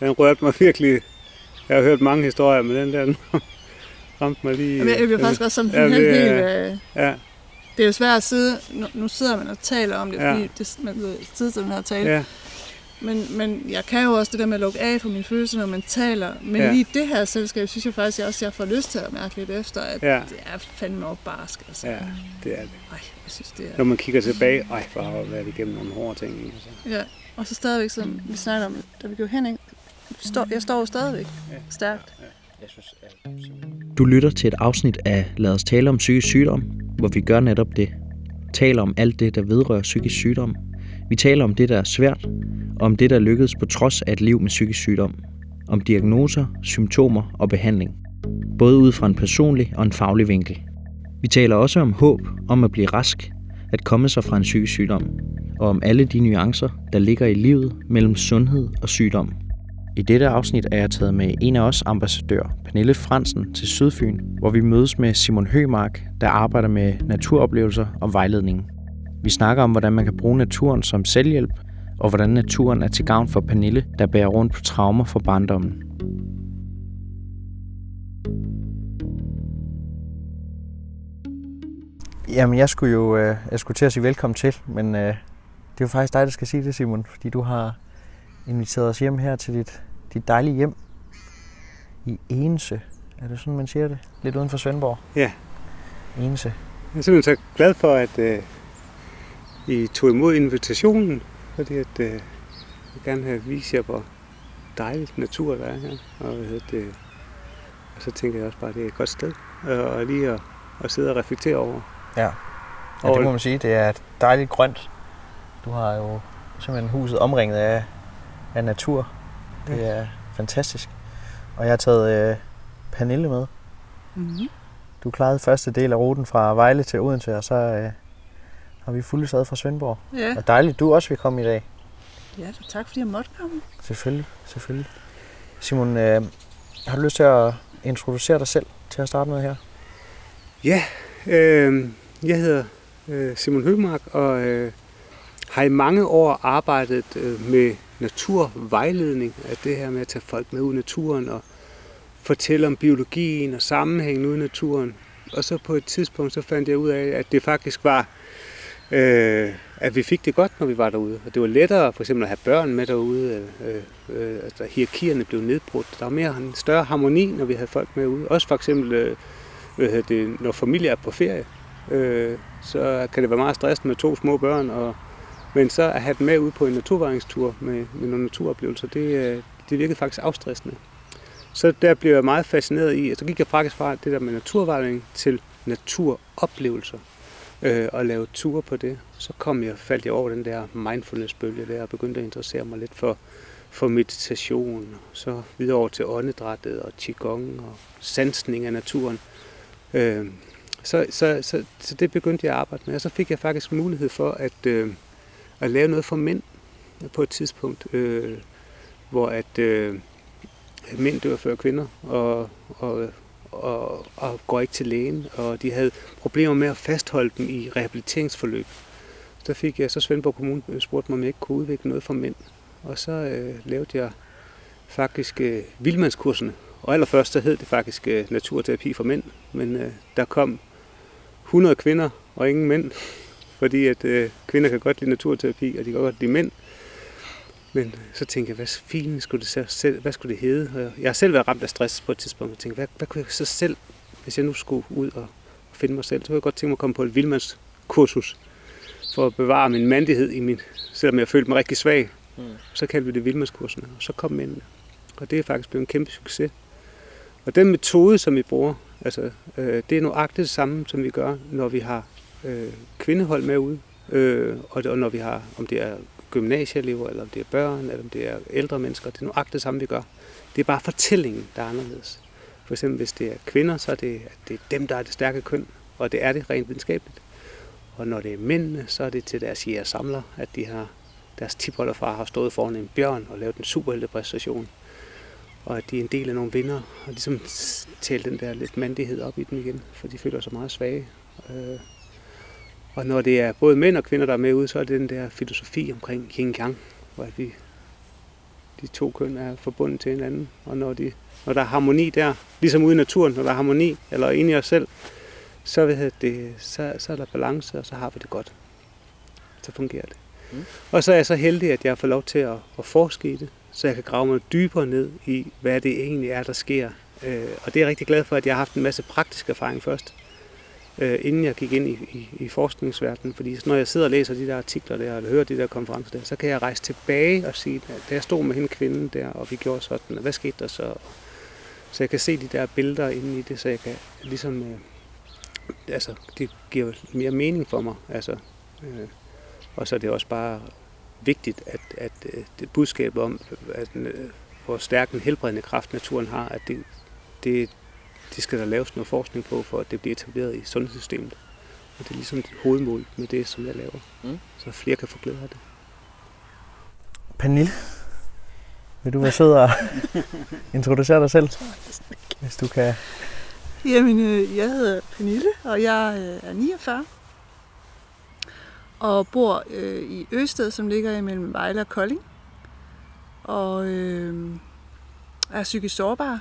Den rørte mig virkelig. Jeg har hørt mange historier, men den der ramte mig lige. Jamen, jeg bliver faktisk også sådan Ja, helt, er- øh, Ja, Det er jo svært at sidde, nu, nu sidder man og taler om det, Ja. fordi det, man ved tid til den her tale. ja, Men, men jeg kan jo også det der med at lukke af for mine følelser, når man taler. Men Ja. ja. lige det her selskab, synes jeg faktisk, jeg også jeg får lyst til at mærke lidt efter, at Ja. ja. det er fandme op barsk. Altså. ja, det er det. Ej, jeg synes, det er... Når man kigger tilbage, ej, hvor har jeg været igennem nogle hårde ting. Altså. Ja. Og så stadigvæk, som vi snakker om, da vi går hen, ikke? Står, jeg står jo stadigvæk stærkt. Du lytter til et afsnit af Lad os tale om psykisk sygdom, hvor vi gør netop det. Taler om alt det, der vedrører psykisk sygdom. Vi taler om det, der er svært, og om det, der lykkedes på trods af et liv med psykisk sygdom. Om diagnoser, symptomer og behandling. Både ud fra en personlig og en faglig vinkel. Vi taler også om håb, om at blive rask, at komme sig fra en psykisk sygdom, og om alle de nuancer, der ligger i livet mellem sundhed og sygdom. I dette afsnit er jeg taget med en af os ambassadør, Pernille Fransen, til Sydfyn, hvor vi mødes med Simon Hømark, der arbejder med naturoplevelser og vejledning. Vi snakker om, hvordan man kan bruge naturen som selvhjælp, og hvordan naturen er til gavn for Pernille, der bærer rundt på traumer fra barndommen. Jamen, jeg skulle jo øh, jeg skulle til at sige velkommen til, men øh, det er jo faktisk dig, der skal sige det, Simon, fordi du har inviteret os hjem her til dit, dit dejlige hjem i Ense. Er det sådan, man siger det? Lidt uden for Svendborg? Ja. Ense. Jeg er simpelthen så glad for, at øh, I tog imod invitationen, fordi at, øh, jeg vil gerne have vist jer, hvor dejligt natur der er her. Og, hvad det, og så tænker jeg også bare, at det er et godt sted øh, og lige at, at sidde og reflektere over. Ja. ja, Og- det må man sige. Det er et dejligt grønt. Du har jo simpelthen huset omringet af, af natur. Det er fantastisk. Og jeg har taget øh, Pernille med. Mm-hmm. Du klarede første del af ruten fra Vejle til Odense, og så øh, har vi fuldt sad fra Svendborg. Ja. Og dejligt, du også vil komme i dag. ja, så tak fordi jeg måtte komme. Selvfølgelig, selvfølgelig. Simon, øh, har du lyst til at introducere dig selv til at starte med her? Ja, øh, jeg hedder øh, Simon Høgmark og øh, har i mange år arbejdet øh, med naturvejledning, at det her med at tage folk med ud i naturen og fortælle om biologien og sammenhængen ude i naturen. Og så på et tidspunkt så fandt jeg ud af, at det faktisk var, øh, at vi fik det godt, når vi var derude. Og det var lettere for eksempel at have børn med derude. Øh, øh, altså hierarkierne blev nedbrudt. Der var mere en større harmoni, når vi havde folk med ude. Også for eksempel øh, hvad det, når familier er på ferie, øh, så kan det være meget stressende med to små børn, og, men så at have dem med ud på en naturvaringstur med, med nogle naturoplevelser, det, øh, det virkede faktisk afstressende. Så der blev jeg meget fascineret i, og så gik jeg faktisk fra det der med naturvejning til naturoplevelser, øh, og lave ture på det. Så kom jeg, faldt jeg over den der mindfulness-bølge der, og begyndte at interessere mig lidt for, for meditation, og så videre over til åndedrættet og qigong og sansning af naturen. Øh, så, så, så, så det begyndte jeg at arbejde med, og så fik jeg faktisk mulighed for at, øh, at lave noget for mænd på et tidspunkt, øh, hvor at øh, mænd dør før kvinder, og, og, og, og går ikke til lægen, og de havde problemer med at fastholde dem i rehabiliteringsforløb. Så fik jeg, så Svendborg Kommune øh, spurgte mig, om jeg ikke kunne udvikle noget for mænd. Og så øh, lavede jeg faktisk øh, vildmandskurserne. Og allerførst så hed det faktisk øh, naturterapi for mænd, men øh, der kom 100 kvinder og ingen mænd, fordi at øh, kvinder kan godt lide naturterapi, og de kan godt lide mænd. Men så tænkte jeg, hvad fint skulle det selv, hvad skulle det hedde? Og Jeg har selv været ramt af stress på et tidspunkt, og tænkte, hvad, hvad kunne jeg så selv, hvis jeg nu skulle ud og, og finde mig selv, så kunne jeg godt tænke mig at komme på et vildmandskursus, for at bevare min mandighed i min, selvom jeg følte mig rigtig svag. Mm. Så kaldte vi det vildmandskurserne, og så kom mændene. Og det er faktisk blevet en kæmpe succes. Og den metode, som vi bruger, altså, øh, det er nøjagtigt det samme, som vi gør, når vi har øh, kvindehold med ud. Øh, og, det, og når vi har, om det er gymnasieelever, eller om det er børn, eller om det er ældre mennesker, det er nøjagtigt det samme, vi gør. Det er bare fortællingen, der er anderledes. For eksempel, hvis det er kvinder, så er det, at det er dem, der er det stærke køn, og det er det rent videnskabeligt. Og når det er mændene, så er det til deres jægersamler, at de har, deres tipholderfar har stået foran en bjørn og lavet en superheltepræstation og at de er en del af nogle vinder, og ligesom tæller den der lidt mandighed op i dem igen, for de føler sig meget svage. Øh, og når det er både mænd og kvinder, der er med ude, så er det den der filosofi omkring yin yang, hvor vi de to køn er forbundet til hinanden, og når, de, når der er harmoni der, ligesom ude i naturen, når der er harmoni, eller inde i os selv, så, ved det, så, så er der balance, og så har vi det godt. Så fungerer det. Mm. Og så er jeg så heldig, at jeg får lov til at, at forske i det, så jeg kan grave mig dybere ned i, hvad det egentlig er, der sker. Øh, og det er jeg rigtig glad for, at jeg har haft en masse praktisk erfaring først, øh, inden jeg gik ind i, i, i forskningsverdenen. Fordi når jeg sidder og læser de der artikler der, eller hører de der konferencer der, så kan jeg rejse tilbage og sige, at da jeg stod med hende kvinden der, og vi gjorde sådan, hvad skete der så? Så jeg kan se de der billeder inde i det, så jeg kan ligesom... Øh, altså, det giver mere mening for mig. Altså, øh, og så er det også bare vigtigt, at, at øh, det budskab om, at, at, hvor stærk en helbredende kraft naturen har, at det, det, det skal der laves noget forskning på, for at det bliver etableret i sundhedssystemet. Og det er ligesom et hovedmål med det, som jeg laver. Mm. Så flere kan få glæde af det. Pernille, vil du være sød og introducere dig selv, hvis du kan? Jamen, øh, jeg hedder Pernille, og jeg er 49 og bor øh, i Østed, som ligger imellem Vejle og Kolding. Og øh, er psykisk sårbar.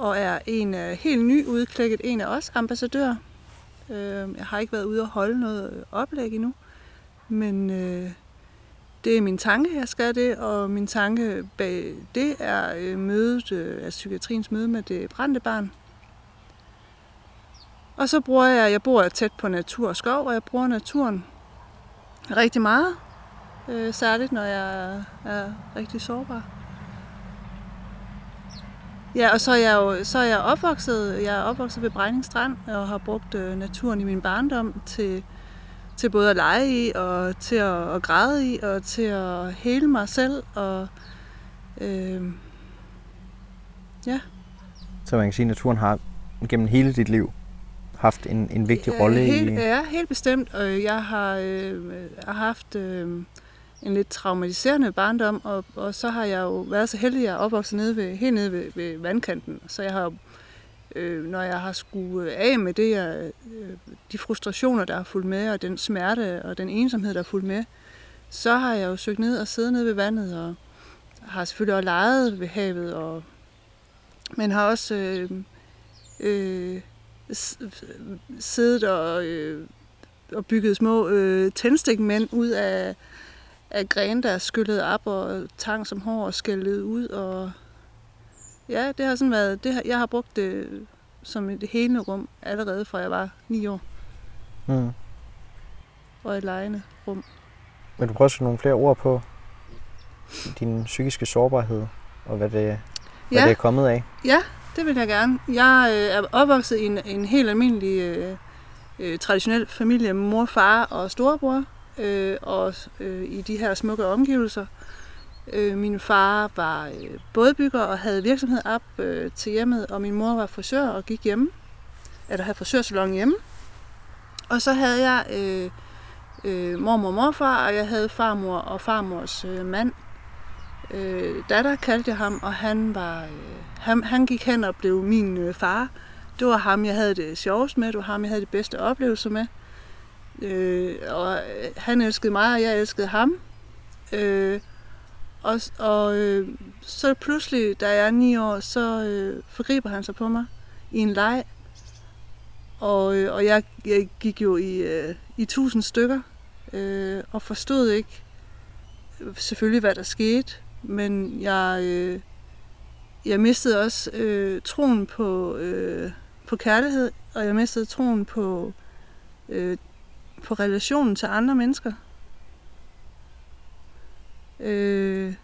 Og er en øh, helt ny udklækket, en af os ambassadør. Øh, jeg har ikke været ude og holde noget øh, oplæg endnu. Men øh, det er min tanke, jeg skal det, og min tanke bag det er øh, mødet, øh, altså psykiatriens møde med det brændte barn. Og så bruger jeg, jeg bor tæt på natur og skov, og jeg bruger naturen rigtig meget. Øh, særligt når jeg er rigtig sårbar. Ja, og så er jeg jo så er jeg opvokset, jeg er opvokset ved Brejning Strand og har brugt øh, naturen i min barndom til, til både at lege i og til at, at græde i og til at hele mig selv og øh, ja. Så man kan sige, at naturen har gennem hele dit liv haft en, en vigtig rolle helt, i... Ja, helt bestemt. Og jeg har, øh, har haft øh, en lidt traumatiserende barndom, og, og så har jeg jo været så heldig, at jeg er opvokset nede ved, helt nede ved, ved vandkanten. Så jeg har, øh, når jeg har skulle øh, af med det, jeg, øh, de frustrationer, der har fulgt med, og den smerte og den ensomhed, der har fulgt med, så har jeg jo søgt ned og siddet nede ved vandet, og har selvfølgelig også leget ved havet, og, men har også øh, øh, siddet og, øh, og bygget små øh, tændstikmænd ud af, af grene, der er skyllet op og tang som hår og skældet ud. Og ja, det har sådan været, det har, jeg har brugt det som et hele rum allerede fra jeg var ni år. Mm. Og et lejende rum. Vil du prøve at sætte nogle flere ord på din psykiske sårbarhed, og hvad det, hvad ja. det er kommet af? Ja, det vil jeg gerne. Jeg øh, er opvokset i en, en helt almindelig øh, øh, traditionel familie med mor, far og storebror, øh, og øh, i de her smukke omgivelser. Øh, min far var øh, bådbygger og havde virksomhed op øh, til hjemmet, og min mor var frisør og gik hjemme, eller havde frisørsalon hjemme. Og så havde jeg øh, øh, mormor og morfar, og jeg havde farmor og farmors øh, mand. Øh, datter kaldte jeg ham, og han var... Øh, han, han gik hen og blev min øh, far. Det var ham, jeg havde det sjovest med. Det var ham, jeg havde det bedste oplevelser med. Øh, og øh, han elskede mig, og jeg elskede ham. Øh, og og øh, så pludselig, da jeg er ni år, så øh, forgriber han sig på mig i en leg. Og, øh, og jeg, jeg gik jo i, øh, i tusind stykker øh, og forstod ikke selvfølgelig, hvad der skete. Men jeg, øh, jeg mistede også øh, troen på, øh, på kærlighed, og jeg mistede troen på, øh, på relationen til andre mennesker. Øh,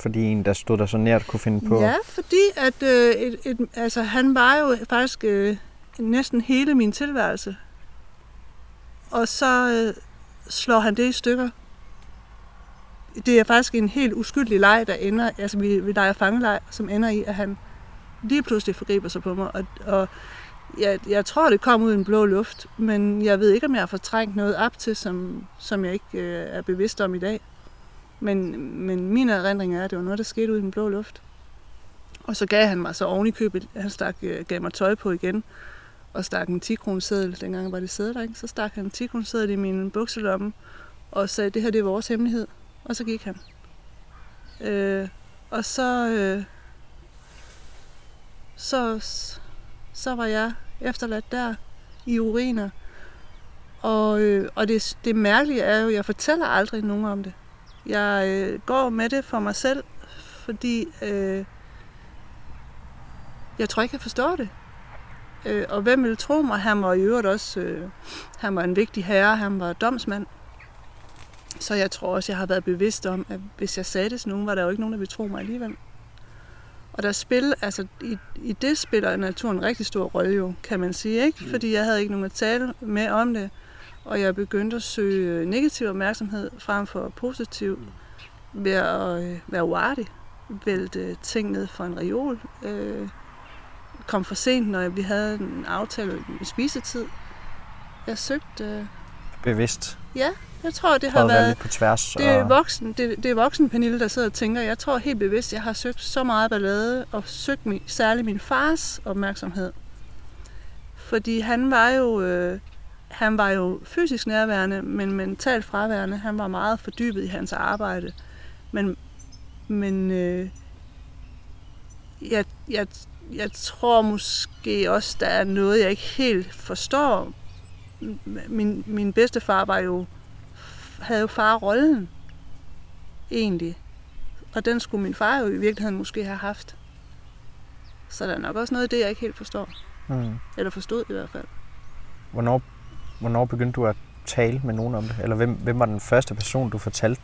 fordi en, der stod der så nært, kunne finde på... Ja, fordi at øh, et, et, altså, han var jo faktisk øh, næsten hele min tilværelse. Og så øh, slår han det i stykker det er faktisk en helt uskyldig leg, der ender, altså vi, vi leger fangeleg, som ender i, at han lige pludselig forgriber sig på mig. Og, og jeg, jeg tror, det kom ud i en blå luft, men jeg ved ikke, om jeg har fortrængt noget op til, som, som jeg ikke øh, er bevidst om i dag. Men, men min erindring er, at det var noget, der skete ud i den blå luft. Og så gav han mig så oven i købet, han stak, øh, gav mig tøj på igen, og stak en 10 seddel, dengang var det sædler, ikke? så stak han en 10 seddel i min bukselomme, og sagde, det her det er vores hemmelighed. Og så gik han. Øh, og så, øh, så, så var jeg efterladt der i uriner. Og, øh, og det, det mærkelige er jo, at jeg fortæller aldrig nogen om det. Jeg øh, går med det for mig selv, fordi øh, jeg tror ikke, jeg forstår det. Øh, og hvem ville tro mig? Han var i øvrigt også øh, han var en vigtig herre, han var domsmand. Så jeg tror også, jeg har været bevidst om, at hvis jeg sagde det til nogen, var der jo ikke nogen, der ville tro mig alligevel. Og der spil, altså i, i det spiller naturen en rigtig stor rolle jo, kan man sige, ikke? Mm. Fordi jeg havde ikke nogen at tale med om det, og jeg begyndte at søge negativ opmærksomhed frem for positiv ved at øh, være uartig, vælte ting ned fra en reol, øh, kom for sent, når vi havde en aftale i spisetid. Jeg søgte, øh, Bevidst. ja, jeg tror, det har at være været lidt på tværs. det er og... voksen, det, det er voksen Pernille, der sidder og tænker, jeg tror helt bevidst, jeg har søgt så meget ballade, og søgt min, særligt min fars opmærksomhed. Fordi han var jo, øh, han var jo fysisk nærværende, men mentalt fraværende. Han var meget fordybet i hans arbejde. Men, men øh, jeg, jeg, jeg tror måske også, der er noget, jeg ikke helt forstår. Min, min bedstefar var jo havde jo far rollen, egentlig. Og den skulle min far jo i virkeligheden måske have haft. Så der er nok også noget af det, jeg ikke helt forstår. Mm. Eller forstod i hvert fald. Hvornår, hvornår begyndte du at tale med nogen om det? Eller hvem, hvem var den første person, du fortalte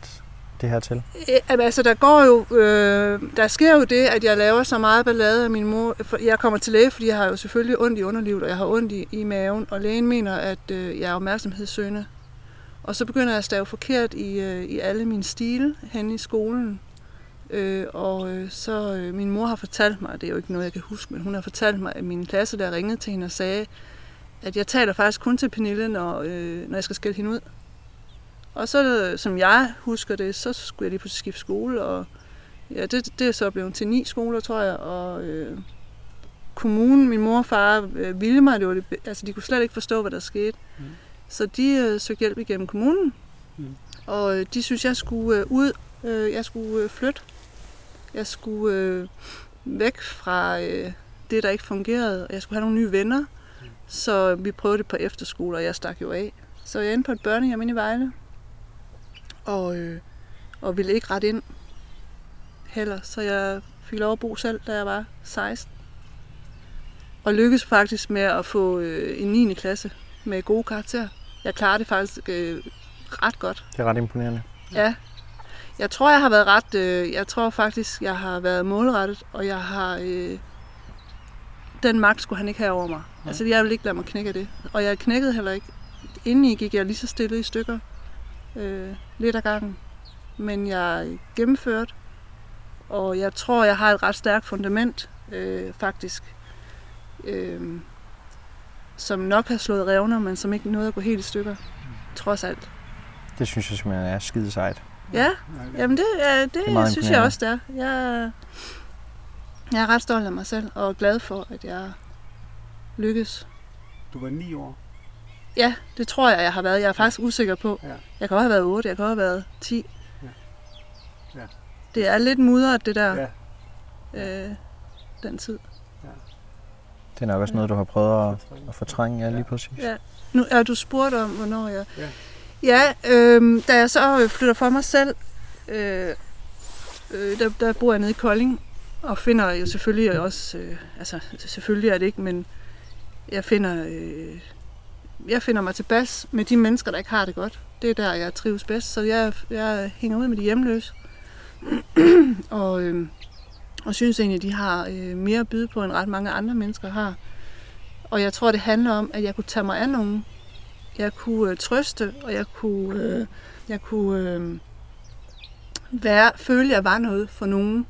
det her til? Øh, altså, der går jo, øh, der sker jo det, at jeg laver så meget ballade af min mor. Jeg kommer til læge, fordi jeg har jo selvfølgelig ondt i underlivet, og jeg har ondt i, i maven, og lægen mener, at øh, jeg er opmærksomhedssøgende. Og så begynder jeg at stave forkert i, øh, i alle mine stile hen i skolen. Øh, og øh, så øh, min mor har fortalt mig, det er jo ikke noget, jeg kan huske, men hun har fortalt mig, at min klasse der ringede til hende og sagde, at jeg taler faktisk kun til Pernille, når, øh, når jeg skal skælde hende ud. Og så, som jeg husker det, så skulle jeg lige pludselig skifte skole, og ja, det, det er så blevet til ni skoler, tror jeg, og øh, kommunen, min mor og far øh, ville mig, det var det, altså de kunne slet ikke forstå, hvad der skete. Mm. Så de øh, søgte hjælp igennem kommunen, Mm. og øh, de synes, jeg skulle øh, ud, øh, jeg skulle øh, flytte. Jeg skulle øh, væk fra øh, det, der ikke fungerede, og jeg skulle have nogle nye venner. Så vi prøvede det på efterskole, og jeg stak jo af. Så jeg endte på et børnehjem inde i Vejle, og, øh, og ville ikke ret ind heller. Så jeg fik lov at bo selv, da jeg var 16. Og lykkedes faktisk med at få øh, en 9. klasse med gode karakterer. Jeg klarede det faktisk øh, ret godt. Det er ret imponerende. Ja. Jeg tror, jeg har været ret... Øh, jeg tror faktisk, jeg har været målrettet, og jeg har... Øh, den magt skulle han ikke have over mig. Ja. Altså, jeg vil ikke lade mig knække af det. Og jeg knækkede heller ikke. Inden I gik jeg lige så stille i stykker. Øh, lidt ad gangen. Men jeg gennemførte, og jeg tror, jeg har et ret stærkt fundament, øh, faktisk. Øh, som nok har slået revner, men som ikke nåede at gå helt i stykker. Trods alt. Det synes jeg simpelthen er skide sejt. Ja, jamen det, ja, det, det synes jeg også, det er. Jeg, jeg er ret stolt af mig selv, og glad for, at jeg lykkes. Du var ni år. Ja, det tror jeg, jeg har været. Jeg er faktisk usikker på. Ja. Jeg kan også have været 8, jeg kan også have været 10. Ja. Ja. Det er lidt mudret, det der, Ja. øh, den tid. Det er nok også noget, du har prøvet at, at fortrænge, ja, lige præcis. Ja. Nu er du spurgt om, hvornår jeg... Ja. Ja, øh, da jeg så øh, flytter for mig selv, øh, øh, der, der bor jeg nede i Kolding, og finder jo selvfølgelig også... Øh, altså, selvfølgelig er det ikke, men jeg finder... Øh, jeg finder mig tilbage med de mennesker, der ikke har det godt. Det er der, jeg trives bedst, så jeg, jeg hænger ud med de hjemløse. og, øh, og synes egentlig, de har øh, mere at byde på, end ret mange andre mennesker har. Og jeg tror, det handler om, at jeg kunne tage mig af nogen. Jeg kunne øh, trøste, og jeg kunne, øh, jeg kunne øh, være, føle, at jeg var noget for nogen.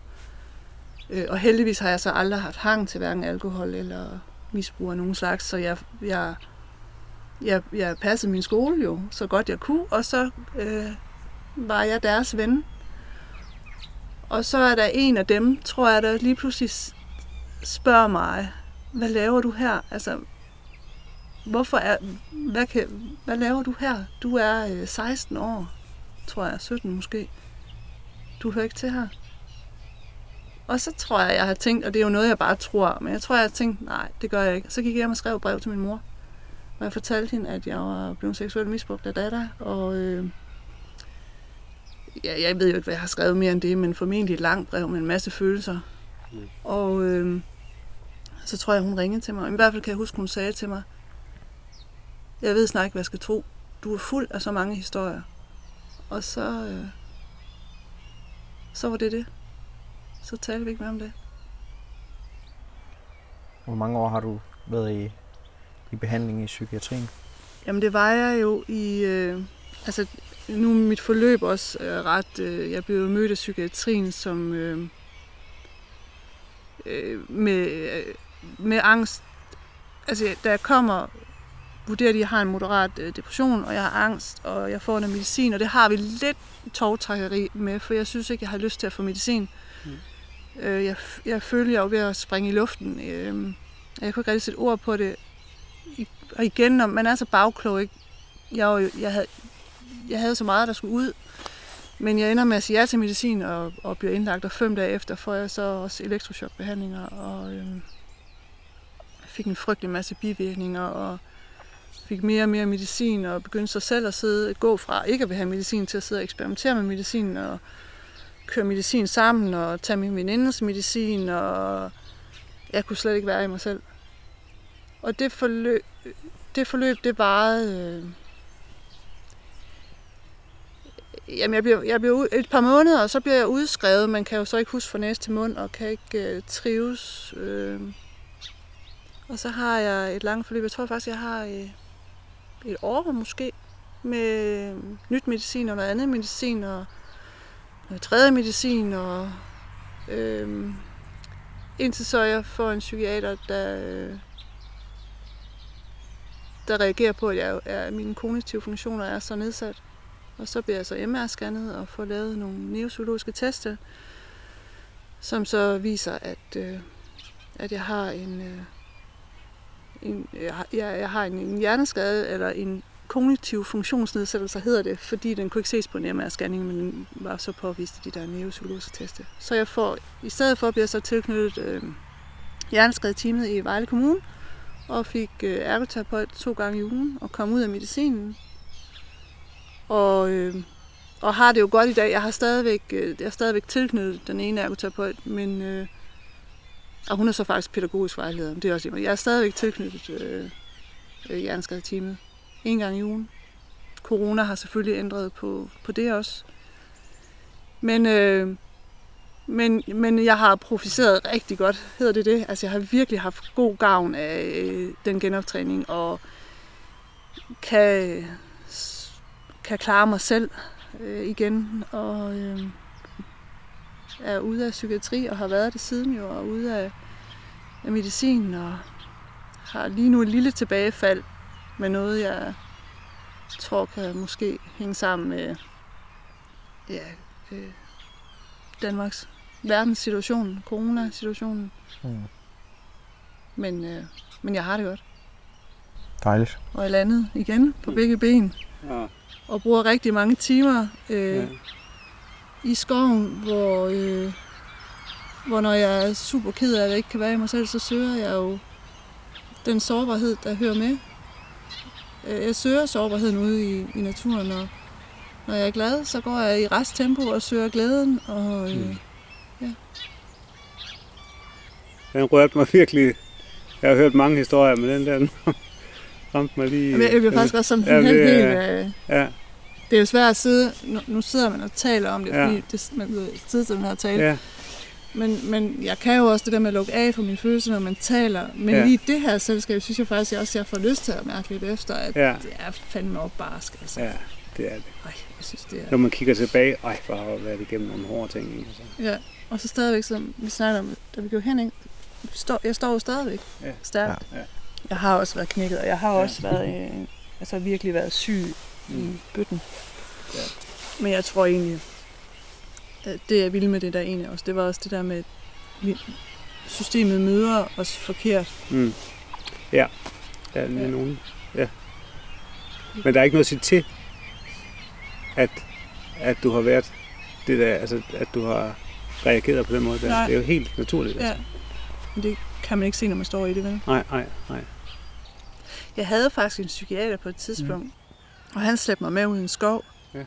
Øh, og heldigvis har jeg så aldrig haft hang til hverken alkohol eller misbrug af nogen slags, så jeg, jeg, jeg, jeg passede min skole jo så godt jeg kunne, og så øh, var jeg deres ven. Og så er der en af dem, tror jeg, der lige pludselig spørger mig, hvad laver du her? Altså, hvorfor er, hvad, kan, hvad laver du her? Du er øh, 16 år, tror jeg, 17 måske. Du hører ikke til her. Og så tror jeg, jeg har tænkt, og det er jo noget, jeg bare tror, men jeg tror, jeg har tænkt, nej, det gør jeg ikke. Så gik jeg hjem og skrev et brev til min mor, og jeg fortalte hende, at jeg var blevet seksuelt misbrugt af datter, og øh, ja, jeg ved jo ikke, hvad jeg har skrevet mere end det, men formentlig et langt brev med en masse følelser. Mm. Og øh, så tror jeg, hun ringede til mig. I hvert fald kan jeg huske, hun sagde til mig, jeg ved snart ikke, hvad jeg skal tro. Du er fuld af så mange historier. Og så, øh, så var det det. Så talte vi ikke mere om det. Hvor mange år har du været i, i behandling i psykiatrien? Jamen det var jeg jo i... Øh, altså nu er mit forløb også øh, ret... Øh, jeg blev mødt af psykiatrien som... Øh, øh, med, øh, med angst. Altså da jeg kommer vurderer, at jeg har en moderat øh, depression, og jeg har angst, og jeg får noget medicin, og det har vi lidt togtrækkeri med, for jeg synes ikke, jeg har lyst til at få medicin. Mm. Øh, jeg, jeg føler, jeg er ved at springe i luften. Øh, jeg kunne ikke rigtig sætte ord på det. I, og igen, når man er så bagklog, ikke? Jeg, var jo, jeg, havde, jeg havde så meget, der skulle ud, men jeg ender med at sige ja til medicin og, og bliver indlagt, og fem dage efter får jeg så også elektrochokbehandlinger, og øhm, fik en frygtelig masse bivirkninger, og fik mere og mere medicin, og begyndte så selv at sidde, gå fra ikke at vil have medicin, til at sidde og eksperimentere med medicin, og køre medicin sammen, og tage min venindes medicin, og jeg kunne slet ikke være i mig selv. Og det forløb, det forløb, det varede... Øh, jamen, jeg bliver, jeg bliver et par måneder, og så bliver jeg udskrevet. Man kan jo så ikke huske fra næste mund, og kan ikke øh, trives. Øh. Og så har jeg et langt forløb. Jeg tror faktisk, jeg har øh, et år måske, med øh, nyt medicin og noget andet medicin, og noget tredje medicin, og øh, indtil så jeg får en psykiater, der, øh, der reagerer på, at jeg, er, mine kognitive funktioner er så nedsat. Og så bliver jeg så MR-scannet og får lavet nogle neurologiske tester, som så viser, at, øh, at jeg har en, øh, en jeg, jeg har en, en hjerneskade eller en kognitiv funktionsnedsættelse hedder det, fordi den kunne ikke ses på en MR-scanning, men den var så påvist i de der neuropsykologiske tester. Så jeg får, i stedet for, bliver jeg så tilknyttet øh, hjerneskadeteamet i Vejle Kommune, og fik øh, ergoterapeut to gange i ugen, og kom ud af medicinen. Og, øh, og har det jo godt i dag. Jeg har stadigvæk, øh, jeg har stadigvæk tilknyttet den ene ergoterapeut, men øh, og hun er så faktisk pædagogisk vejleder. Det er også Jeg er stadigvæk tilknyttet øh, øh, hjerneskadeteamet en gang i ugen. Corona har selvfølgelig ændret på, på det også. Men, øh, men, men jeg har profiteret rigtig godt, hedder det det. Altså jeg har virkelig haft god gavn af øh, den genoptræning, og kan, kan klare mig selv øh, igen, og øh, er ude af psykiatri, og har været det siden jo, og ude af, af medicin, og har lige nu et lille tilbagefald med noget, jeg tror kan måske hænge sammen med ja, øh, Danmarks verdenssituation, corona-situationen. Mm. Men, øh, men jeg har det godt. Dejligt. Og jeg landet igen på begge ben. Ja. Og bruger rigtig mange timer øh, ja. i skoven, hvor, øh, hvor når jeg er super ked af, at jeg ikke kan være i mig selv, så søger jeg jo den sårbarhed, der hører med. Øh, jeg søger sårbarheden ude i, i naturen, og når jeg er glad, så går jeg i resttempo og søger glæden. Og, øh, mm. ja. Den rørte mig virkelig. Jeg har hørt mange historier, men den der ramte mig lige... Jamen, jeg bliver faktisk også sådan ja, helt, helt... Øh, ja. Det er jo svært at sidde... Nu, nu sidder man og taler om det, ja. fordi det, man sidder til den her tale. Ja. Men, men jeg kan jo også det der med at lukke af for mine følelser, når man taler. Men ja. lige det her selskab, synes jeg faktisk, jeg også jeg får lyst til at mærke lidt efter, at ja. det er fandme op barsk. Altså. Ja, det er det. Ej, jeg synes, det er... Når man kigger tilbage, ej, for har været igennem nogle hårde ting. Altså. Ja, og så stadigvæk, som vi snakker om, da vi går hen, ikke? jeg står jo stadigvæk ja. stærkt. Ja. Jeg har også været knækket, og jeg har også ja. været, øh, altså virkelig været syg mm. i bøtten. Ja. Men jeg tror egentlig, det jeg ville med det der egentlig også, det var også det der med, at systemet møder os forkert. Mm. Ja, der er ja. nogen. Ja. Men der er ikke noget at sige til, at, at du har været det der, altså at du har reageret på den måde. Der. Nej. Det er jo helt naturligt. Ja. Altså. Men det kan man ikke se, når man står i det, vel? Nej, nej, nej. Jeg havde faktisk en psykiater på et tidspunkt, mm. og han slæbte mig med ud i en skov Ja.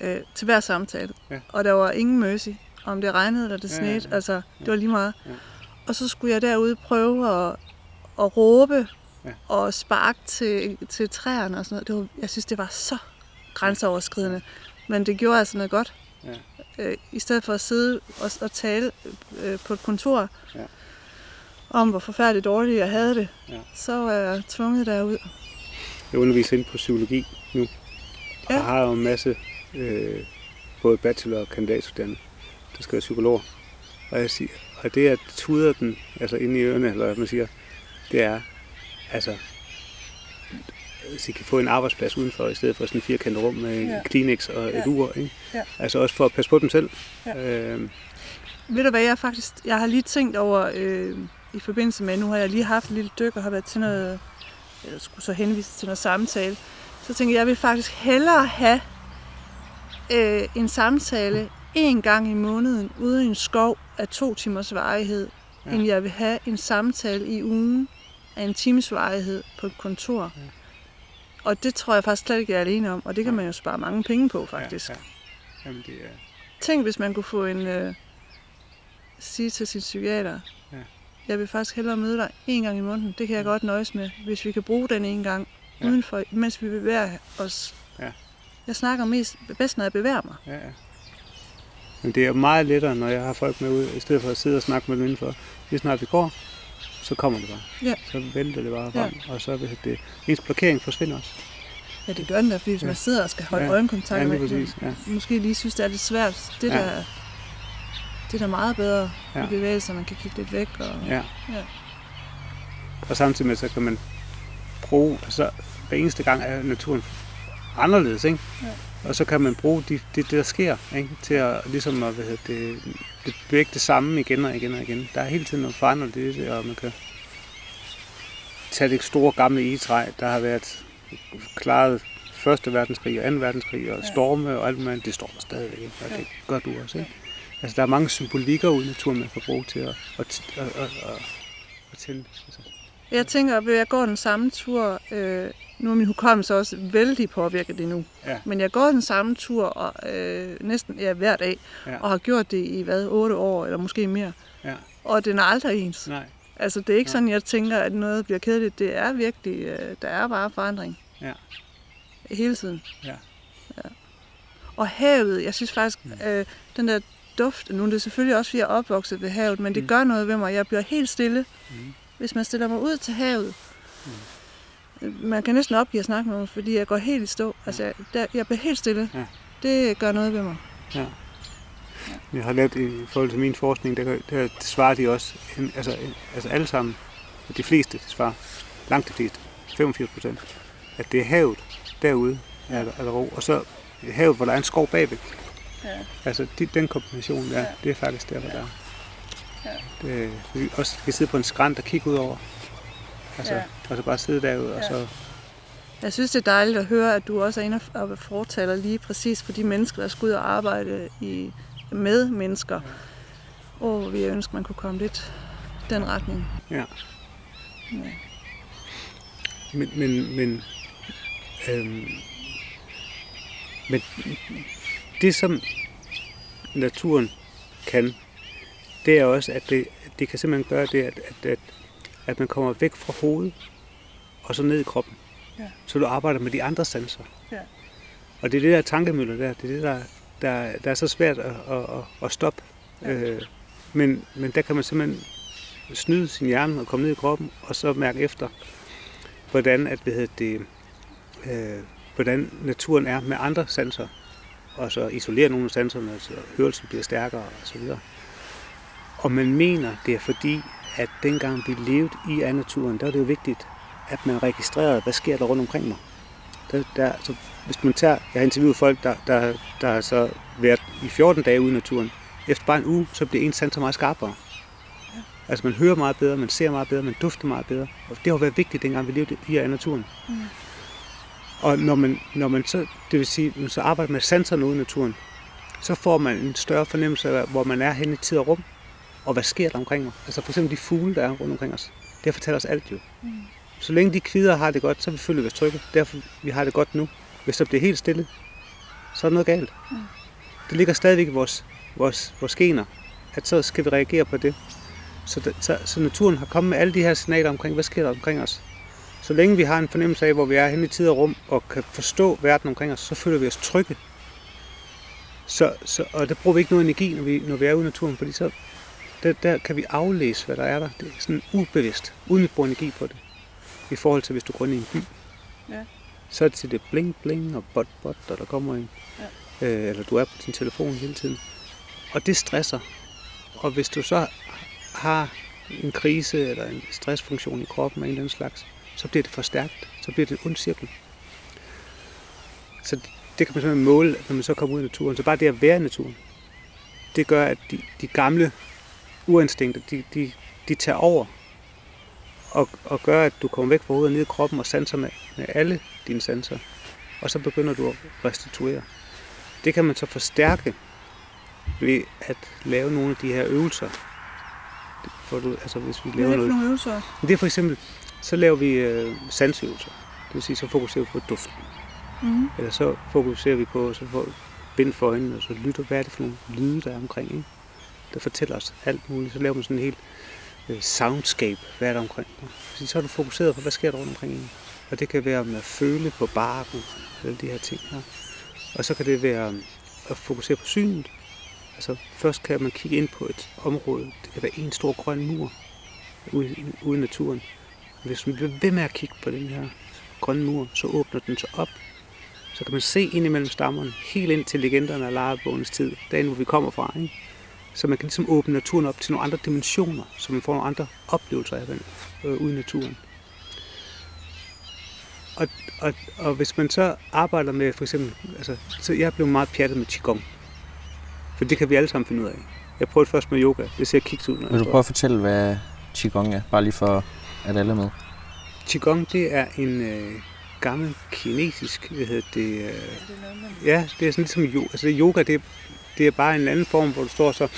øh, til hver samtale. Ja. Og der var ingen mercy, om det regnede eller det Ja, snede. ja, ja. Altså, det var lige meget. Ja. Og så skulle jeg derude prøve at, at råbe Ja. og sparke til, til træerne og sådan noget. Det var, jeg synes, det var så grænseoverskridende. Men det gjorde altså noget godt. Ja. Øh, I stedet for at sidde og, og tale øh, på et kontor Ja. Om, hvor forfærdeligt dårligt jeg havde det, Ja. så var jeg tvunget derud. Jeg underviser inde på psykologi nu. Ja. Og har jo en masse øh, både bachelor- og kandidatstuderende, der skal være psykologer. Og, jeg siger, og det, at tuder den altså inde i ørerne, eller hvad man siger, det er, altså, hvis I kan få en arbejdsplads udenfor, i stedet for sådan en firkantet rum med Ja. Kleenex og et Ja. ur. Ikke? Ja. Altså også for at passe på dem selv. Ja. Øhm, Ved du hvad, jeg faktisk, jeg har lige tænkt over, øh, i forbindelse med, nu har jeg lige haft et lille dyk og har været til noget, eller skulle så henvise til noget samtale, så tænker jeg, jeg vil faktisk hellere have øh, en samtale en gang i måneden ude i en skov af to timers varighed, Ja. end jeg vil have en samtale i ugen af en times varighed på et kontor. Ja. Og det tror jeg faktisk slet ikke, jeg er alene om, og det kan man jo spare mange penge på, faktisk. Ja, ja. Jamen, det er, Tænk, hvis man kunne få en... Øh, sige til sin psykiater. Jeg vil faktisk hellere møde dig en gang i måneden. Det kan jeg godt nøjes med, hvis vi kan bruge den en gang, Ja. ja. udenfor, mens vi bevæger os. Ja. Jeg snakker mest bedst, når jeg bevæger mig. Ja, ja. Men det er meget lettere, når jeg har folk med ud, i stedet for at sidde og snakke med dem indenfor. Lige snart vi går, så kommer det bare. Ja. Så vælter det bare Ja. frem, og så vil det, ens blokering forsvinder også. Ja, det gør den da, fordi hvis Ja. man sidder og skal holde Ja. ja. øjenkontakt Ja, med. Ja. måske lige synes, det er lidt svært. Det, Ja. ja. der, det er da meget bedre Ja. i bevægelser, man kan kigge lidt væk. Og, Ja. Ja. Og samtidig med, så kan man bruge, altså hver eneste gang er naturen anderledes, ikke? Ja. Og så kan man bruge det, det, der sker, ikke? til at ligesom at hvad hedder det, det bliver ikke det samme igen og igen og igen. Der er hele tiden noget forandret i det, og man kan tage det store gamle egetræ, der har været klaret Første verdenskrig og 2. verdenskrig og storme og alt muligt, det står stadigvæk. Ikke? Og det gør du også. Ikke? Altså, der er mange symbolikker ude i naturen, man kan bruge til at, at, at, at, at, at tænde. Altså, Jeg tænker, at jeg går den samme tur, øh, nu er min hukommelse også vældig påvirket det nu, Ja. men jeg går den samme tur og, øh, næsten ja, hver dag, Ja. og har gjort det i hvad, otte år, eller måske mere. Ja. Og den er aldrig ens. Nej. Altså, det er ikke Nej. sådan, jeg tænker, at noget bliver kedeligt. Det er virkelig, øh, der er bare forandring. Ja. Hele tiden. Ja. ja. Og havet, jeg synes faktisk, Mm. øh, den der duft, nu er det selvfølgelig også, fordi jeg er opvokset ved havet, men det Mm. gør noget ved mig. Jeg bliver helt stille, Mm. hvis man stiller mig ud til havet. Man kan næsten opgive at snakke med mig, fordi jeg går helt i stå. Altså, jeg, der, jeg bliver helt stille. Ja. Det gør noget ved mig. Ja. Jeg har lavet i forhold til min forskning, der, der svarer de også, altså, altså alle sammen, de fleste svarer, langt de fleste, 85 procent, at det er havet derude, er der, er der ro, og så havet, hvor der er en skov bagved. Ja. Altså de, den kombination, ja, Ja. det er faktisk der, hvor der er. Ja. Det, vi også kan sidde på en skrant og kigge ud over. Altså, Ja. og så bare sidde derude, og Ja. så, Jeg synes, det er dejligt at høre, at du også er inde og fortaler lige præcis for de mennesker, der skal ud og arbejde i, med mennesker. Og hvor vi ønsker, man kunne komme lidt den retning. ja. Ja. Men, men, men, øhm, men det som naturen kan, det er også, at det, det kan simpelthen gøre det, at, at, at, at man kommer væk fra hovedet og så ned i kroppen. Ja. Så du arbejder med de andre sanser. Ja. Og det er det der tankemøller der, det er det, der, der, der er så svært at, at, at, stoppe. Ja. Øh, men, men der kan man simpelthen snyde sin hjerne og komme ned i kroppen, og så mærke efter, hvordan, at, hvad hedder det, øh, hvordan naturen er med andre sanser. Og så isolere nogle af sanserne, så hørelsen bliver stærkere og så videre. Og man mener, det er fordi, at dengang vi levede i af naturen, der er det jo vigtigt, at man registrerede, hvad sker der rundt omkring mig. Der, der, altså, hvis man tager, jeg har interviewet folk, der, der, der har så været i 14 dage ude i naturen. Efter bare en uge, så bliver ens sanser meget skarpere. Altså man hører meget bedre, man ser meget bedre, man dufter meget bedre. Og det har jo været vigtigt, dengang vi levede i af naturen. Mm. Og når man, når man så, det vil sige, når man så arbejder med sanserne ude i naturen, så får man en større fornemmelse af, hvor man er henne i tid og rum, og hvad sker der omkring mig. Altså for eksempel de fugle, der er rundt omkring os. Det fortæller os alt jo. Mm. Så længe de kvider har det godt, så vil vi føle os trygge. Derfor vi har det godt nu. Hvis der bliver helt stille, så er der noget galt. Mm. Det ligger stadigvæk i vores, vores, vores gener, at så skal vi reagere på det. Så, så, så naturen har kommet med alle de her signaler omkring, hvad sker der omkring os. Så længe vi har en fornemmelse af, hvor vi er henne i tid og rum, og kan forstå verden omkring os, så føler vi os trygge. Så, så, og der bruger vi ikke noget energi, når vi, når vi er ude i naturen, fordi så der, der kan vi aflæse, hvad der er der. Det er sådan ubevidst, uden at bruge energi på det. I forhold til, hvis du går ind i en by. Ja. Så er det til det bling bling og bot bot, og der kommer en. Ja. Øh, eller du er på din telefon hele tiden. Og det stresser. Og hvis du så har en krise eller en stressfunktion i kroppen af en eller anden slags, så bliver det forstærkt. Så bliver det en ond cirkel. Så det kan man simpelthen måle, når man så kommer ud i naturen. Så bare det at være i naturen, det gør, at de, de gamle urinstinkter, de, de, de tager over og, og gør, at du kommer væk fra hovedet ned i kroppen og sanser med, med alle dine sanser. Og så begynder du at restituere. Det kan man så forstærke ved at lave nogle af de her øvelser. For du, altså hvis vi laver Hvad er det for nogle øvelser? Det er for eksempel, så laver vi øh, sansøvelser. Det vil sige, så fokuserer vi på duften. Mm-hmm. Eller så fokuserer vi på, så får bind for øjnene, og så lytter, hvad er det for nogle lyde, der er omkring. Ikke? Der fortæller os alt muligt. Så laver man sådan en helt øh, soundscape, hvad er der omkring. Så, så er du fokuseret på, hvad sker der rundt omkring en. Og det kan være med at føle på barken, alle de her ting her. Og så kan det være øh, at fokusere på synet. Altså først kan man kigge ind på et område. Det kan være en stor grøn mur ude, ude i naturen. Hvis man bliver ved med at kigge på den her grønne mur, så åbner den sig op. Så kan man se ind imellem stammerne, helt ind til legenderne af lejrebågens tid, dagen hvor vi kommer fra. Ikke? Så man kan ligesom åbne naturen op til nogle andre dimensioner, så man får nogle andre oplevelser af den øh, ude i naturen. Og, og, og hvis man så arbejder med for eksempel, altså, så jeg blev meget pjattet med Qigong. For det kan vi alle sammen finde ud af. Jeg prøvede først med yoga. Det ser kiks ud. Vil du prøve at fortælle, hvad Qigong er? Bare lige for, at alle er med. Qigong, det er en øh, gammel kinesisk, hvad hedder det? Øh, ja, det er sådan ligesom yoga. Altså yoga, det er, det er bare en anden form, hvor du står så,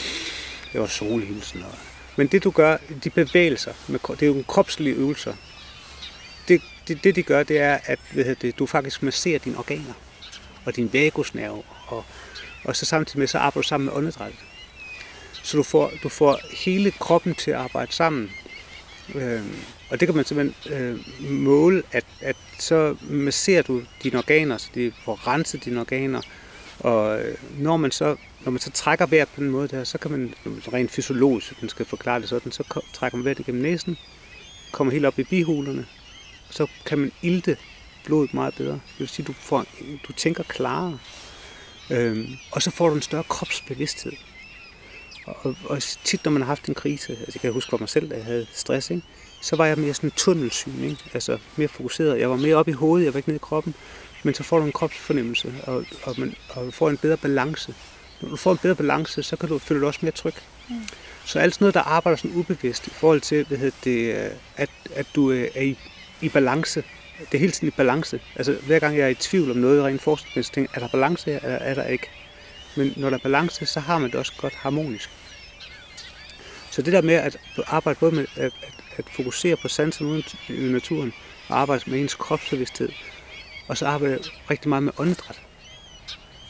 det var solhilsen. Og, men det du gør, de bevægelser, med, det er jo en kropslige øvelser. Det, det, det de gør, det er, at hvad det, du faktisk masserer dine organer og din vagusnerve, og, og så samtidig med, så arbejder du sammen med åndedrættet. Så du får, du får hele kroppen til at arbejde sammen. Øh, og det kan man simpelthen øh, måle, at, at så masserer du dine organer, så de får renset dine organer. Og øh, når man så, når man så trækker vejret på den måde der, så kan man rent fysiologisk, hvis man skal forklare det sådan, så trækker man vejret igennem næsen, kommer helt op i bihulerne, og så kan man ilte blodet meget bedre. Det vil sige, du, får, du tænker klarere. Øhm, og så får du en større kropsbevidsthed. Og, og tit, når man har haft en krise, altså jeg kan huske for mig selv, da jeg havde stress, ikke? så var jeg mere sådan tunnelsyn, ikke? altså mere fokuseret. Jeg var mere oppe i hovedet, jeg var ikke nede i kroppen. Men så får du en kropsfornemmelse, og, og, man, og du får en bedre balance. Når du får en bedre balance, så kan du føle dig også mere tryg. Mm. Så alt sådan noget, der arbejder sådan ubevidst i forhold til, hvad hedder det, at, at du er i, i balance. Det er hele tiden i balance. Altså hver gang jeg er i tvivl om noget rent forskningsmæssigt, tænker er der balance her, eller er der ikke? Men når der er balance, så har man det også godt harmonisk. Så det der med at arbejde både med at, at, at fokusere på sansen uden i naturen, og arbejde med ens kropsbevidsthed, og så arbejde rigtig meget med åndedræt.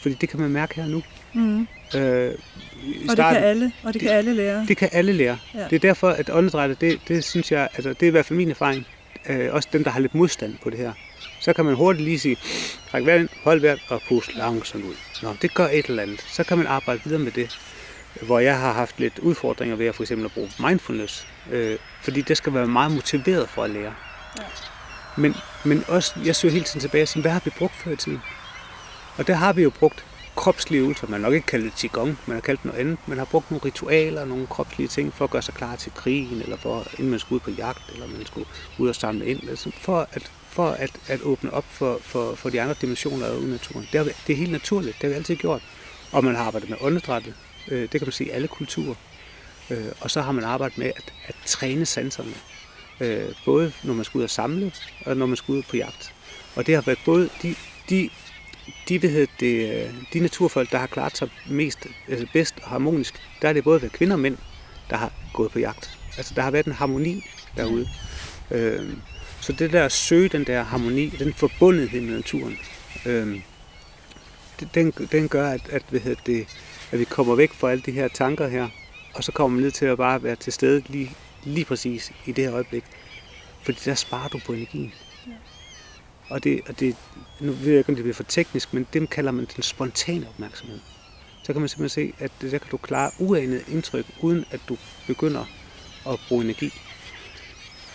Fordi det kan man mærke her nu. Mm. Øh, og det kan alle, og det, det kan alle lære. Det kan alle lære. Ja. Det er derfor, at åndedrættet, det, det synes jeg, altså det er i hvert fald min erfaring, øh, også dem, der har lidt modstand på det her. Så kan man hurtigt lige sige, træk vejret ind, hold vejret og pust langsomt ud. Nå, det gør et eller andet. Så kan man arbejde videre med det. Hvor jeg har haft lidt udfordringer ved at for eksempel at bruge mindfulness. Øh, fordi det skal være meget motiveret for at lære. Ja. Men, men også, jeg søger hele tiden tilbage og siger, hvad har vi brugt før i tiden? Og der har vi jo brugt kropslige øvelser. Man har nok ikke kaldt det Qigong, man har kaldt det noget andet. Man har brugt nogle ritualer, nogle kropslige ting for at gøre sig klar til krigen, eller for, inden man skulle ud på jagt, eller man skulle ud og samle ind. Altså for at, for at, at åbne op for, for, for de andre dimensioner af naturen. Det er, det er helt naturligt, det har vi altid gjort. Og man har arbejdet med åndedrættet, øh, det kan man se i alle kulturer. Øh, og så har man arbejdet med at, at træne sanserne. Øh, både når man skal ud og samle, og når man skal ud på jagt. Og det har været både de, de de, hvad hedder det, øh, de naturfolk, der har klaret sig mest, altså bedst og harmonisk, der er det både været kvinder og mænd, der har gået på jagt. Altså der har været en harmoni derude. Øh, så det der at søge den der harmoni, den forbundethed med naturen, øh, den, den gør, at, at, hvad det, at vi kommer væk fra alle de her tanker her, og så kommer vi ned til at bare være til stede lige, lige præcis i det her øjeblik. Fordi der sparer du på energien. Ja. Og, det, og det, nu ved jeg ikke, om det bliver for teknisk, men det kalder man den spontane opmærksomhed. Så kan man simpelthen se, at det, der kan du klare uanet indtryk, uden at du begynder at bruge energi.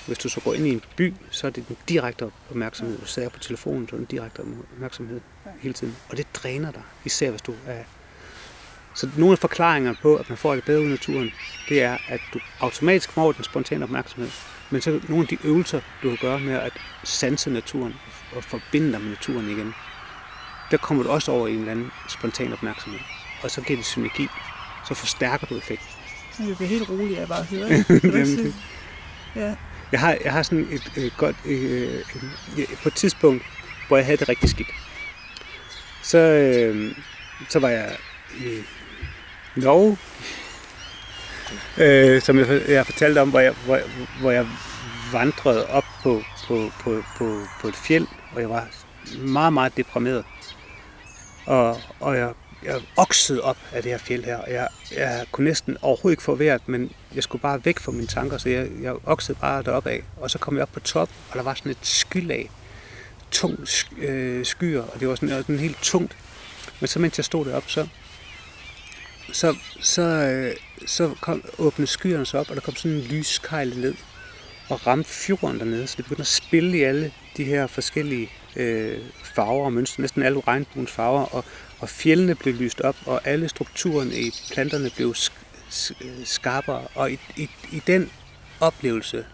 Hvis du så går ind i en by, så er det den direkte opmærksomhed. Du sidder på telefonen, så er det den direkte opmærksomhed hele tiden. Og det dræner dig, især hvis du er... Så nogle af forklaringerne på, at man får det bedre ud i naturen, det er, at du automatisk får den spontane opmærksomhed. Men så nogle af de øvelser, du kan gøre med at sanse naturen og forbinde dig med naturen igen, der kommer du også over i en eller anden spontan opmærksomhed. Og så giver det synergi. Så forstærker du effekten. Jeg bliver helt rolig af bare at høre det. ja. Jeg har, jeg har sådan et, et godt... Øh, øh, på et tidspunkt, hvor jeg havde det rigtig skidt, så, øh, så var jeg i Norge, øh, som jeg, jeg fortalte om, hvor jeg, hvor, hvor jeg vandrede op på, på, på, på, på et fjeld, og jeg var meget, meget deprimeret. Og, og jeg, jeg oksede op af det her fjeld her, og jeg, jeg kunne næsten overhovedet ikke få vejret, men jeg skulle bare væk fra mine tanker, så jeg, jeg oksede bare deroppe af. Og så kom jeg op på top, og der var sådan et skylag, tung øh, skyer, og det var sådan, sådan helt tungt. Men så mens jeg stod deroppe, så, så, så, øh, så kom, åbnede skyerne sig op, og der kom sådan en lyskejle ned og ramte fjorden dernede, så det begyndte at spille i alle de her forskellige øh, farver og mønstre, næsten alle regnbuens farver, og, og fjellene blev lyst op, og alle strukturerne i planterne blev skarpere, og i, i, i den oplevelse,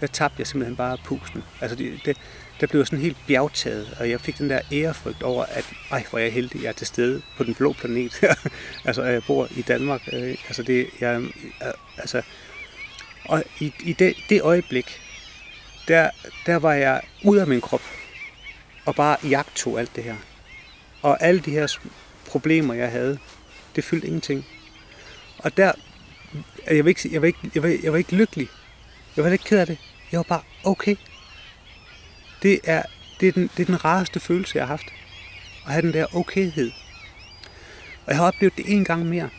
der tabte jeg simpelthen bare pusten. Altså det, det, der blev sådan helt bjergtaget, og jeg fik den der ærefrygt over, at ej, hvor er jeg heldig, jeg er til stede på den blå planet. altså, jeg bor i Danmark. Øh, altså, det, jeg, øh, altså, og i, i det, det øjeblik, der, der var jeg ud af min krop, og bare jagtog alt det her. Og alle de her problemer, jeg havde, det fyldte ingenting. Og der, jeg var ikke, jeg var ikke, jeg var, jeg var ikke lykkelig. Jeg var ikke ked af det. Jeg var bare okay. Det er, det er, den, det er den rareste følelse, jeg har haft. At have den der okayhed. Og jeg har oplevet det en gang mere.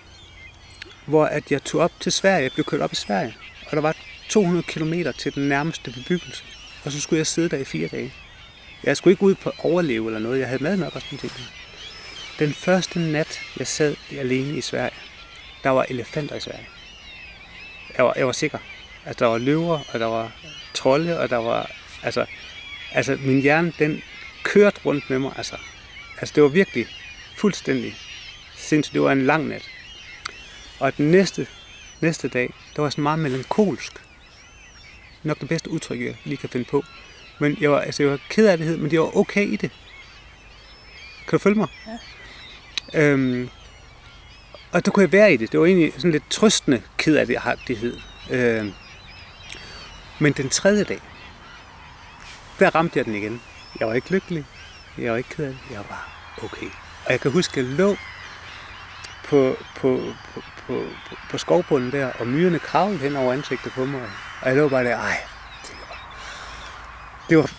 Hvor at jeg tog op til Sverige. Jeg blev kørt op i Sverige. Og der var 200 km til den nærmeste bebyggelse. Og så skulle jeg sidde der i fire dage. Jeg skulle ikke ud på overleve eller noget. Jeg havde mad nok og sådan ting. Den første nat, jeg sad alene i Sverige, der var elefanter i Sverige. Jeg var, jeg var sikker. Altså, der var løver, og der var trolde, og der var... Altså, altså min hjerne, den kørte rundt med mig. Altså, altså det var virkelig fuldstændig sindssygt. Det var en lang nat. Og den næste, næste dag, der var sådan meget melankolsk. Nok det bedste udtryk, jeg lige kan finde på. Men jeg var, altså, jeg var ked af det, men det var okay i det. Kan du følge mig? Ja. Øhm, og der kunne jeg være i det. Det var egentlig sådan lidt trøstende ked af det, det øhm, men den tredje dag, der ramte jeg den igen. Jeg var ikke lykkelig. Jeg var ikke ked af det. Jeg var bare okay. Og jeg kan huske, at jeg lå på, på, på, på, på, skovbunden der, og myrerne kravlede hen over ansigtet på mig. Og jeg lå bare der, ej, det var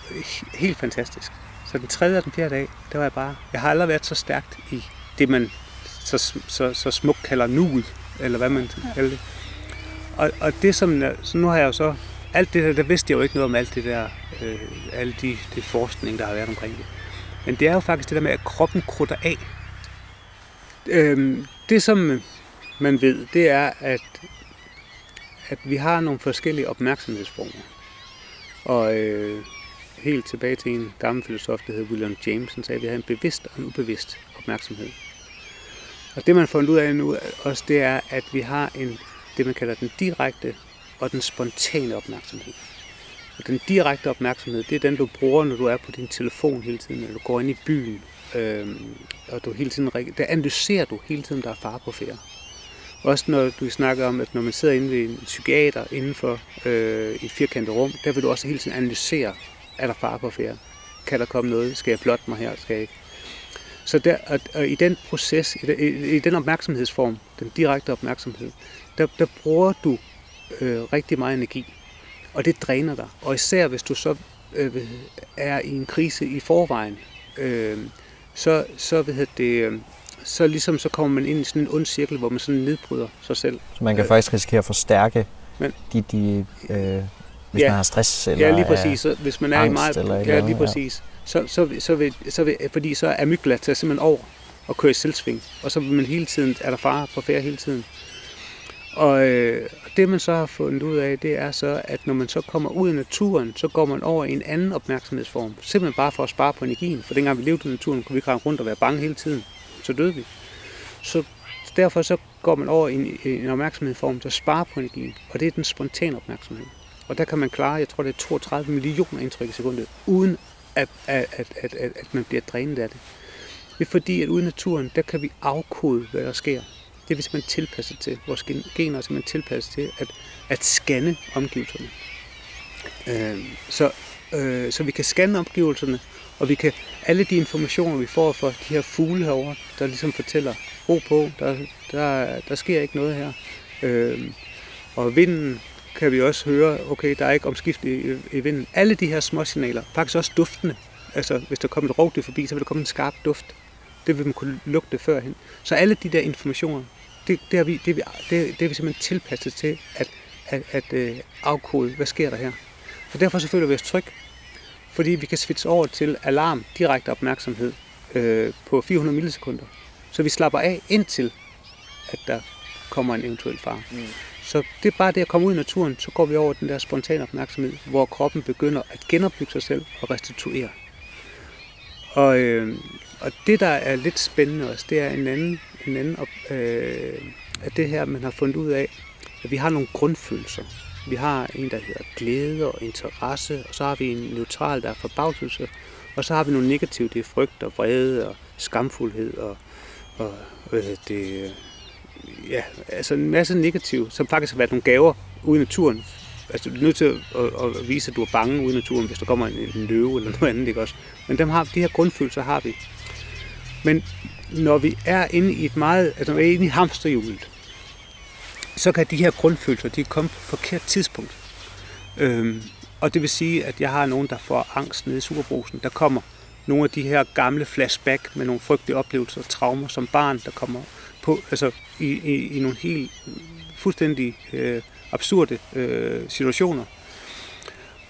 helt fantastisk. Så den tredje og den fjerde dag, der var jeg bare, jeg har aldrig været så stærkt i det, man så, så, så smukt kalder nuet, eller hvad man kalder det. Og, og det som, så nu har jeg jo så, alt det der, der vidste jeg jo ikke noget om alt det der, øh, alle de, de forskning, der har været omkring det. Men det er jo faktisk det der med, at kroppen krutter af. Øhm, det som man ved, det er, at, at vi har nogle forskellige opmærksomhedsformer. Og øh, helt tilbage til en gammel filosof, der hedder William James, han sagde, at vi har en bevidst og en ubevidst opmærksomhed. Og det man fundet ud af nu også, det er, at vi har en, det man kalder den direkte og den spontane opmærksomhed. Og den direkte opmærksomhed, det er den, du bruger, når du er på din telefon hele tiden, når du går ind i byen, øh, og du hele tiden, der analyserer du hele tiden, der er far på færre. Også når du snakker om, at når man sidder inde ved en psykiater inden for øh, et firkantet rum, der vil du også hele tiden analysere, er der far på færre? Kan der komme noget? Skal jeg blotte mig her? Skal jeg ikke? Så der, og, og i den proces, i, i, i den opmærksomhedsform, den direkte opmærksomhed, der, der bruger du øh, rigtig meget energi. Og det dræner dig. Og især hvis du så øh, er i en krise i forvejen, øh, så, så, ved det, øh, så ligesom så kommer man ind i sådan en ond cirkel, hvor man sådan nedbryder sig selv. Så man kan øh, faktisk risikere at forstærke men, de, de øh, hvis ja, man har stress eller Ja, lige præcis. Så hvis man er i meget... Eller ja, lige præcis. Ja. Så, så, så, vil, så vil, fordi så er mygla til simpelthen over og køre i selvsving. Og så vil man hele tiden, er der fare på færre hele tiden. Og øh, det man så har fundet ud af, det er så, at når man så kommer ud i naturen, så går man over i en anden opmærksomhedsform. Simpelthen bare for at spare på energien. For dengang vi levede i naturen, kunne vi ikke rundt og være bange hele tiden. Så døde vi. Så derfor så går man over i en, en opmærksomhedsform, der sparer på energien. Og det er den spontane opmærksomhed. Og der kan man klare, jeg tror det er 32 millioner indtryk i sekundet, uden at, at, at, at, at, at man bliver drænet af det. Det er fordi, at ude i naturen, der kan vi afkode, hvad der sker. Det er vi simpelthen tilpasset til. Vores gener er simpelthen tilpasset til at, at scanne omgivelserne. Øh, så, øh, så vi kan scanne omgivelserne, og vi kan alle de informationer, vi får fra de her fugle herover, der ligesom fortæller, ro på, der, der, der sker ikke noget her. Øh, og vinden kan vi også høre, okay, der er ikke omskift i, i vinden. Alle de her små signaler, faktisk også duftende. Altså, hvis der kommer et rovdyr forbi, så vil der komme en skarp duft. Det vil man kunne lugte førhen. Så alle de der informationer, det, det, har vi, det, det, det er vi simpelthen tilpasset til at, at, at, øh, afkode, hvad sker der her. Så derfor så føler vi os trygge, fordi vi kan switche over til alarm, direkte opmærksomhed øh, på 400 millisekunder. Så vi slapper af indtil, at der kommer en eventuel fare. Mm. Så det er bare det at komme ud i naturen, så går vi over den der spontane opmærksomhed, hvor kroppen begynder at genopbygge sig selv og restituere. Og, øh, og det, der er lidt spændende også, det er en anden, en anden op, øh, at det her, man har fundet ud af, at vi har nogle grundfølelser. Vi har en, der hedder glæde og interesse, og så har vi en neutral, der er forbavselse, og så har vi nogle negative, det er frygt og vrede og skamfuldhed og, og øh, det, ja, altså en masse negativ, som faktisk har været nogle gaver ude i naturen. Altså, du er nødt til at, at, at vise, at du er bange ude i naturen, hvis der kommer en, en løve eller noget andet, ikke også? Men dem har, de her grundfølelser har vi. Men når vi er inde i et meget, altså når vi er inde i hamsterhjulet, så kan de her grundfølelser, de komme på et forkert tidspunkt. Øhm, og det vil sige, at jeg har nogen, der får angst nede i superbrusen. Der kommer nogle af de her gamle flashback med nogle frygtelige oplevelser og traumer som barn, der kommer på, altså i, i, i nogle helt fuldstændig øh, absurde øh, situationer.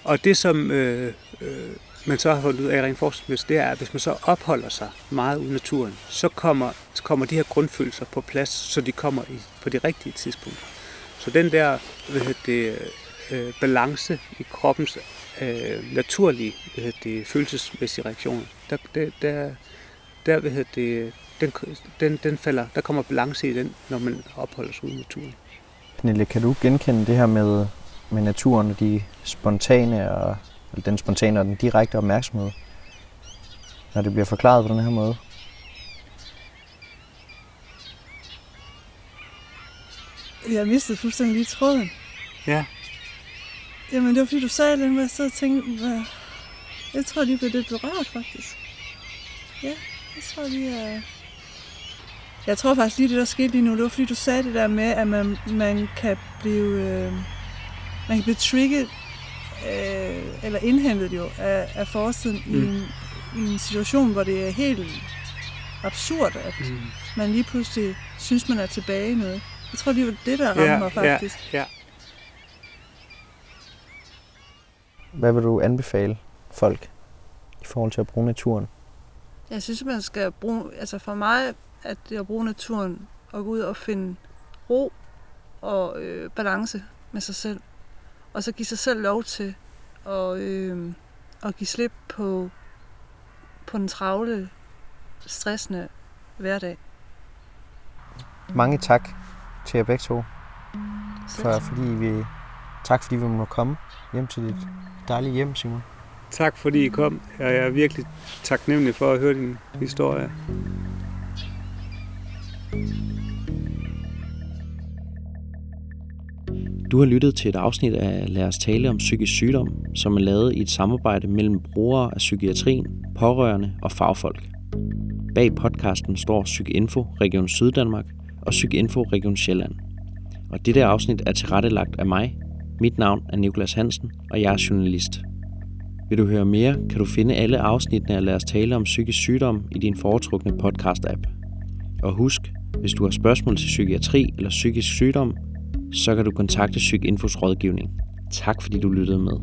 Og det, som øh, øh, man så har fundet ud af rent forskningsmæssigt, det er, at hvis man så opholder sig meget ude i naturen, så kommer, så kommer de her grundfølelser på plads, så de kommer i, på det rigtige tidspunkt. Så den der hvad det, øh, balance i kroppens øh, naturlige hvad det, følelsesmæssige reaktioner, der, der, der, der hvad det, den, den, den falder, der kommer balance i den, når man opholder sig ude i naturen. Pernille, kan du genkende det her med, med naturen og de spontane og eller den spontane og den direkte opmærksomhed, når det bliver forklaret på den her måde? Jeg mistede fuldstændig lige tråden. Ja. Jamen, det var fordi, du sagde det, hvor jeg sad og tænkte, hvad... jeg tror, de blev lidt berørt, faktisk. Ja, jeg tror, de er... Jeg tror faktisk lige det, der skete lige nu, det var fordi, du sagde det der med, at man, man kan blive... Øh, man kan blive trigget, øh, eller indhentet jo, af, af fortiden mm. i, en, i en situation, hvor det er helt absurd, at mm. man lige pludselig synes, man er tilbage i noget. Jeg tror, det var det, der rammer ja, mig faktisk. Ja, ja. Hvad vil du anbefale folk i forhold til at bruge naturen? Jeg synes, man skal bruge, altså for mig at det at bruge naturen og gå ud og finde ro og øh, balance med sig selv. Og så give sig selv lov til at, øh, at give slip på, på den travle, stressende hverdag. Mange tak til jer begge to. For, fordi vi, tak fordi vi må komme hjem til dit dejlige hjem, Simon. Tak fordi I kom. Jeg er virkelig taknemmelig for at høre din historie. Du har lyttet til et afsnit af Lad os tale om psykisk sygdom, som er lavet i et samarbejde mellem brugere af psykiatrien, pårørende og fagfolk. Bag podcasten står PsyKinfo Region Syddanmark og PsyKinfo Region Sjælland. Og dette afsnit er tilrettelagt af mig. Mit navn er Nikolas Hansen, og jeg er journalist. Vil du høre mere, kan du finde alle afsnittene af Lad os tale om psykisk sygdom i din foretrukne podcast-app. Og husk, hvis du har spørgsmål til psykiatri eller psykisk sygdom, så kan du kontakte PsyKinfos rådgivning. Tak fordi du lyttede med.